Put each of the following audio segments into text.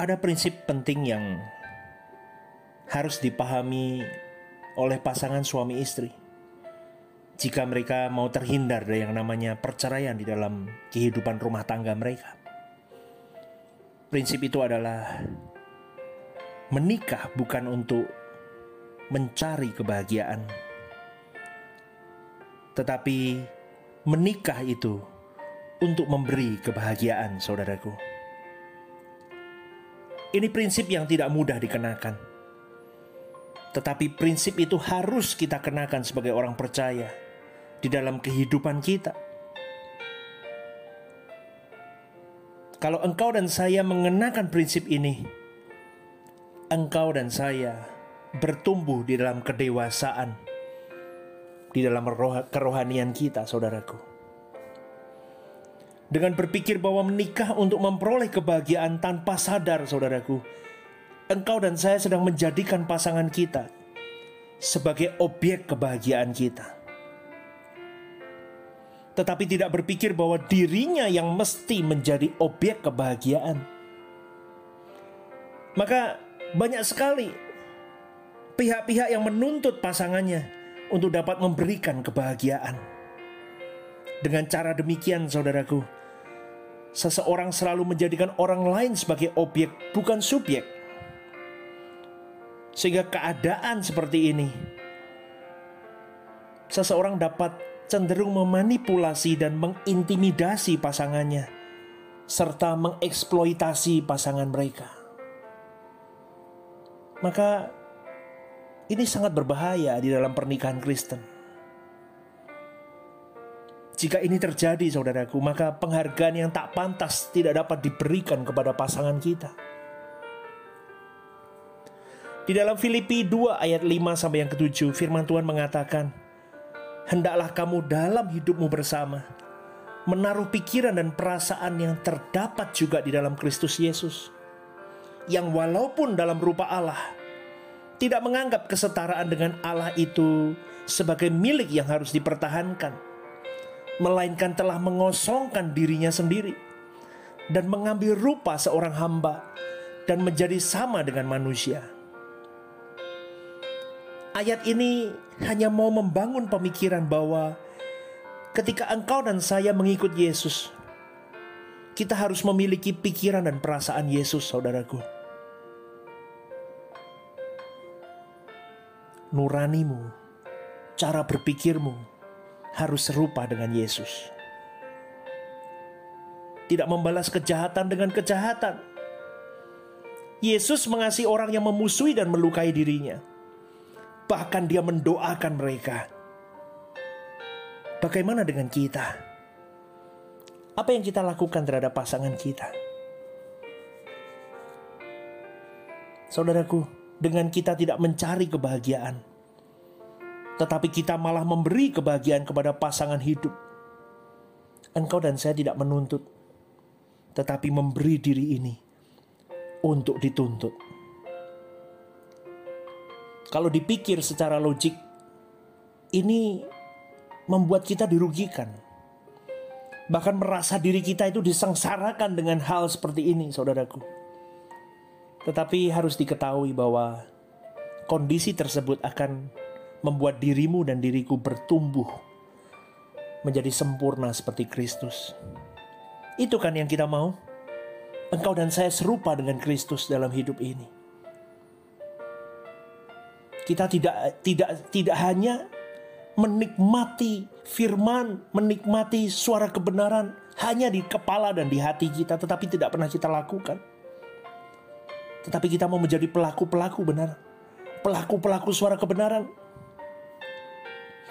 ada prinsip penting yang harus dipahami oleh pasangan suami istri. Jika mereka mau terhindar dari yang namanya perceraian di dalam kehidupan rumah tangga mereka, prinsip itu adalah menikah bukan untuk mencari kebahagiaan, tetapi menikah itu untuk memberi kebahagiaan, saudaraku. Ini prinsip yang tidak mudah dikenakan. Tetapi prinsip itu harus kita kenakan sebagai orang percaya di dalam kehidupan kita. Kalau engkau dan saya mengenakan prinsip ini, engkau dan saya bertumbuh di dalam kedewasaan, di dalam kerohanian kita, saudaraku dengan berpikir bahwa menikah untuk memperoleh kebahagiaan tanpa sadar, saudaraku. Engkau dan saya sedang menjadikan pasangan kita sebagai objek kebahagiaan kita. Tetapi tidak berpikir bahwa dirinya yang mesti menjadi objek kebahagiaan. Maka banyak sekali pihak-pihak yang menuntut pasangannya untuk dapat memberikan kebahagiaan. Dengan cara demikian, saudaraku, seseorang selalu menjadikan orang lain sebagai objek, bukan subjek. Sehingga keadaan seperti ini, seseorang dapat cenderung memanipulasi dan mengintimidasi pasangannya, serta mengeksploitasi pasangan mereka. Maka, ini sangat berbahaya di dalam pernikahan Kristen. Jika ini terjadi, saudaraku, maka penghargaan yang tak pantas tidak dapat diberikan kepada pasangan kita. Di dalam Filipi 2 ayat 5 sampai yang ketujuh, firman Tuhan mengatakan, Hendaklah kamu dalam hidupmu bersama, menaruh pikiran dan perasaan yang terdapat juga di dalam Kristus Yesus, yang walaupun dalam rupa Allah, tidak menganggap kesetaraan dengan Allah itu sebagai milik yang harus dipertahankan, melainkan telah mengosongkan dirinya sendiri dan mengambil rupa seorang hamba dan menjadi sama dengan manusia. Ayat ini hanya mau membangun pemikiran bahwa ketika engkau dan saya mengikut Yesus, kita harus memiliki pikiran dan perasaan Yesus, saudaraku. Nuranimu, cara berpikirmu, harus serupa dengan Yesus. Tidak membalas kejahatan dengan kejahatan. Yesus mengasihi orang yang memusuhi dan melukai dirinya. Bahkan dia mendoakan mereka. Bagaimana dengan kita? Apa yang kita lakukan terhadap pasangan kita? Saudaraku, dengan kita tidak mencari kebahagiaan, tetapi kita malah memberi kebahagiaan kepada pasangan hidup. Engkau dan saya tidak menuntut, tetapi memberi diri ini untuk dituntut. Kalau dipikir secara logik, ini membuat kita dirugikan. Bahkan merasa diri kita itu disengsarakan dengan hal seperti ini, saudaraku. Tetapi harus diketahui bahwa kondisi tersebut akan membuat dirimu dan diriku bertumbuh menjadi sempurna seperti Kristus. Itu kan yang kita mau. Engkau dan saya serupa dengan Kristus dalam hidup ini. Kita tidak tidak tidak hanya menikmati firman, menikmati suara kebenaran hanya di kepala dan di hati kita, tetapi tidak pernah kita lakukan. Tetapi kita mau menjadi pelaku-pelaku benar, pelaku-pelaku suara kebenaran,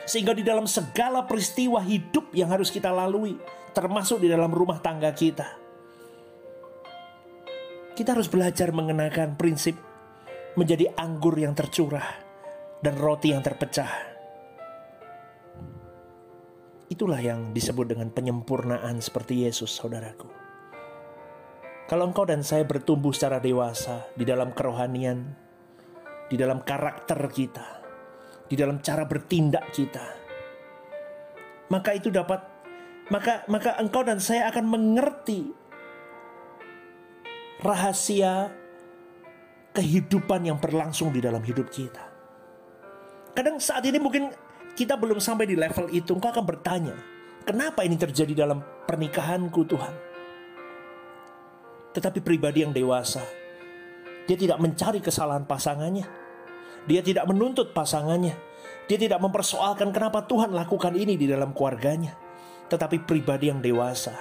sehingga di dalam segala peristiwa hidup yang harus kita lalui, termasuk di dalam rumah tangga kita, kita harus belajar mengenakan prinsip menjadi anggur yang tercurah dan roti yang terpecah. Itulah yang disebut dengan penyempurnaan seperti Yesus, saudaraku. Kalau engkau dan saya bertumbuh secara dewasa di dalam kerohanian, di dalam karakter kita, di dalam cara bertindak kita. Maka itu dapat maka maka engkau dan saya akan mengerti rahasia kehidupan yang berlangsung di dalam hidup kita. Kadang saat ini mungkin kita belum sampai di level itu, engkau akan bertanya, kenapa ini terjadi dalam pernikahanku Tuhan? Tetapi pribadi yang dewasa, dia tidak mencari kesalahan pasangannya. Dia tidak menuntut pasangannya. Dia tidak mempersoalkan kenapa Tuhan lakukan ini di dalam keluarganya. Tetapi pribadi yang dewasa,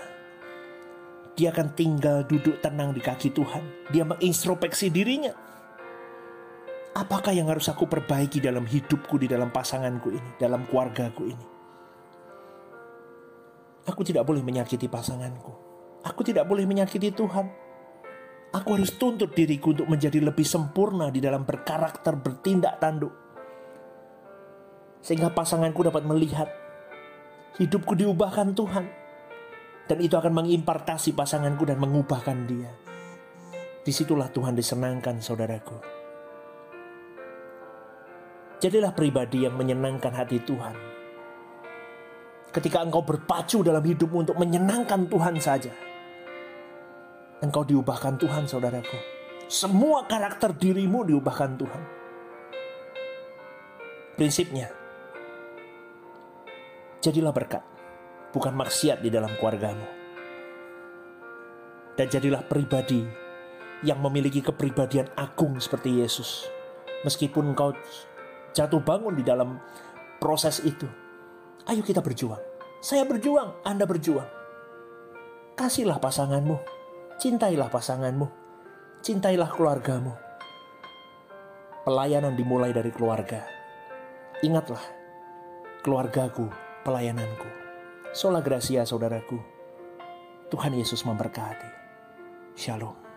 dia akan tinggal duduk tenang di kaki Tuhan. Dia mengintrospeksi dirinya. Apakah yang harus aku perbaiki dalam hidupku, di dalam pasanganku ini, dalam keluargaku ini? Aku tidak boleh menyakiti pasanganku. Aku tidak boleh menyakiti Tuhan. Aku harus tuntut diriku untuk menjadi lebih sempurna di dalam berkarakter, bertindak tanduk. Sehingga pasanganku dapat melihat hidupku diubahkan Tuhan. Dan itu akan mengimpartasi pasanganku dan mengubahkan dia. Di situlah Tuhan disenangkan saudaraku. Jadilah pribadi yang menyenangkan hati Tuhan. Ketika engkau berpacu dalam hidupmu untuk menyenangkan Tuhan saja. Engkau diubahkan Tuhan saudaraku. Semua karakter dirimu diubahkan Tuhan. Prinsipnya, jadilah berkat bukan maksiat di dalam keluargamu. Dan jadilah pribadi yang memiliki kepribadian agung seperti Yesus. Meskipun engkau jatuh bangun di dalam proses itu, ayo kita berjuang. Saya berjuang, Anda berjuang. Kasihlah pasanganmu, cintailah pasanganmu, cintailah keluargamu. Pelayanan dimulai dari keluarga. Ingatlah, keluargaku, pelayananku. Sola Gracia saudaraku. Tuhan Yesus memberkati. Shalom.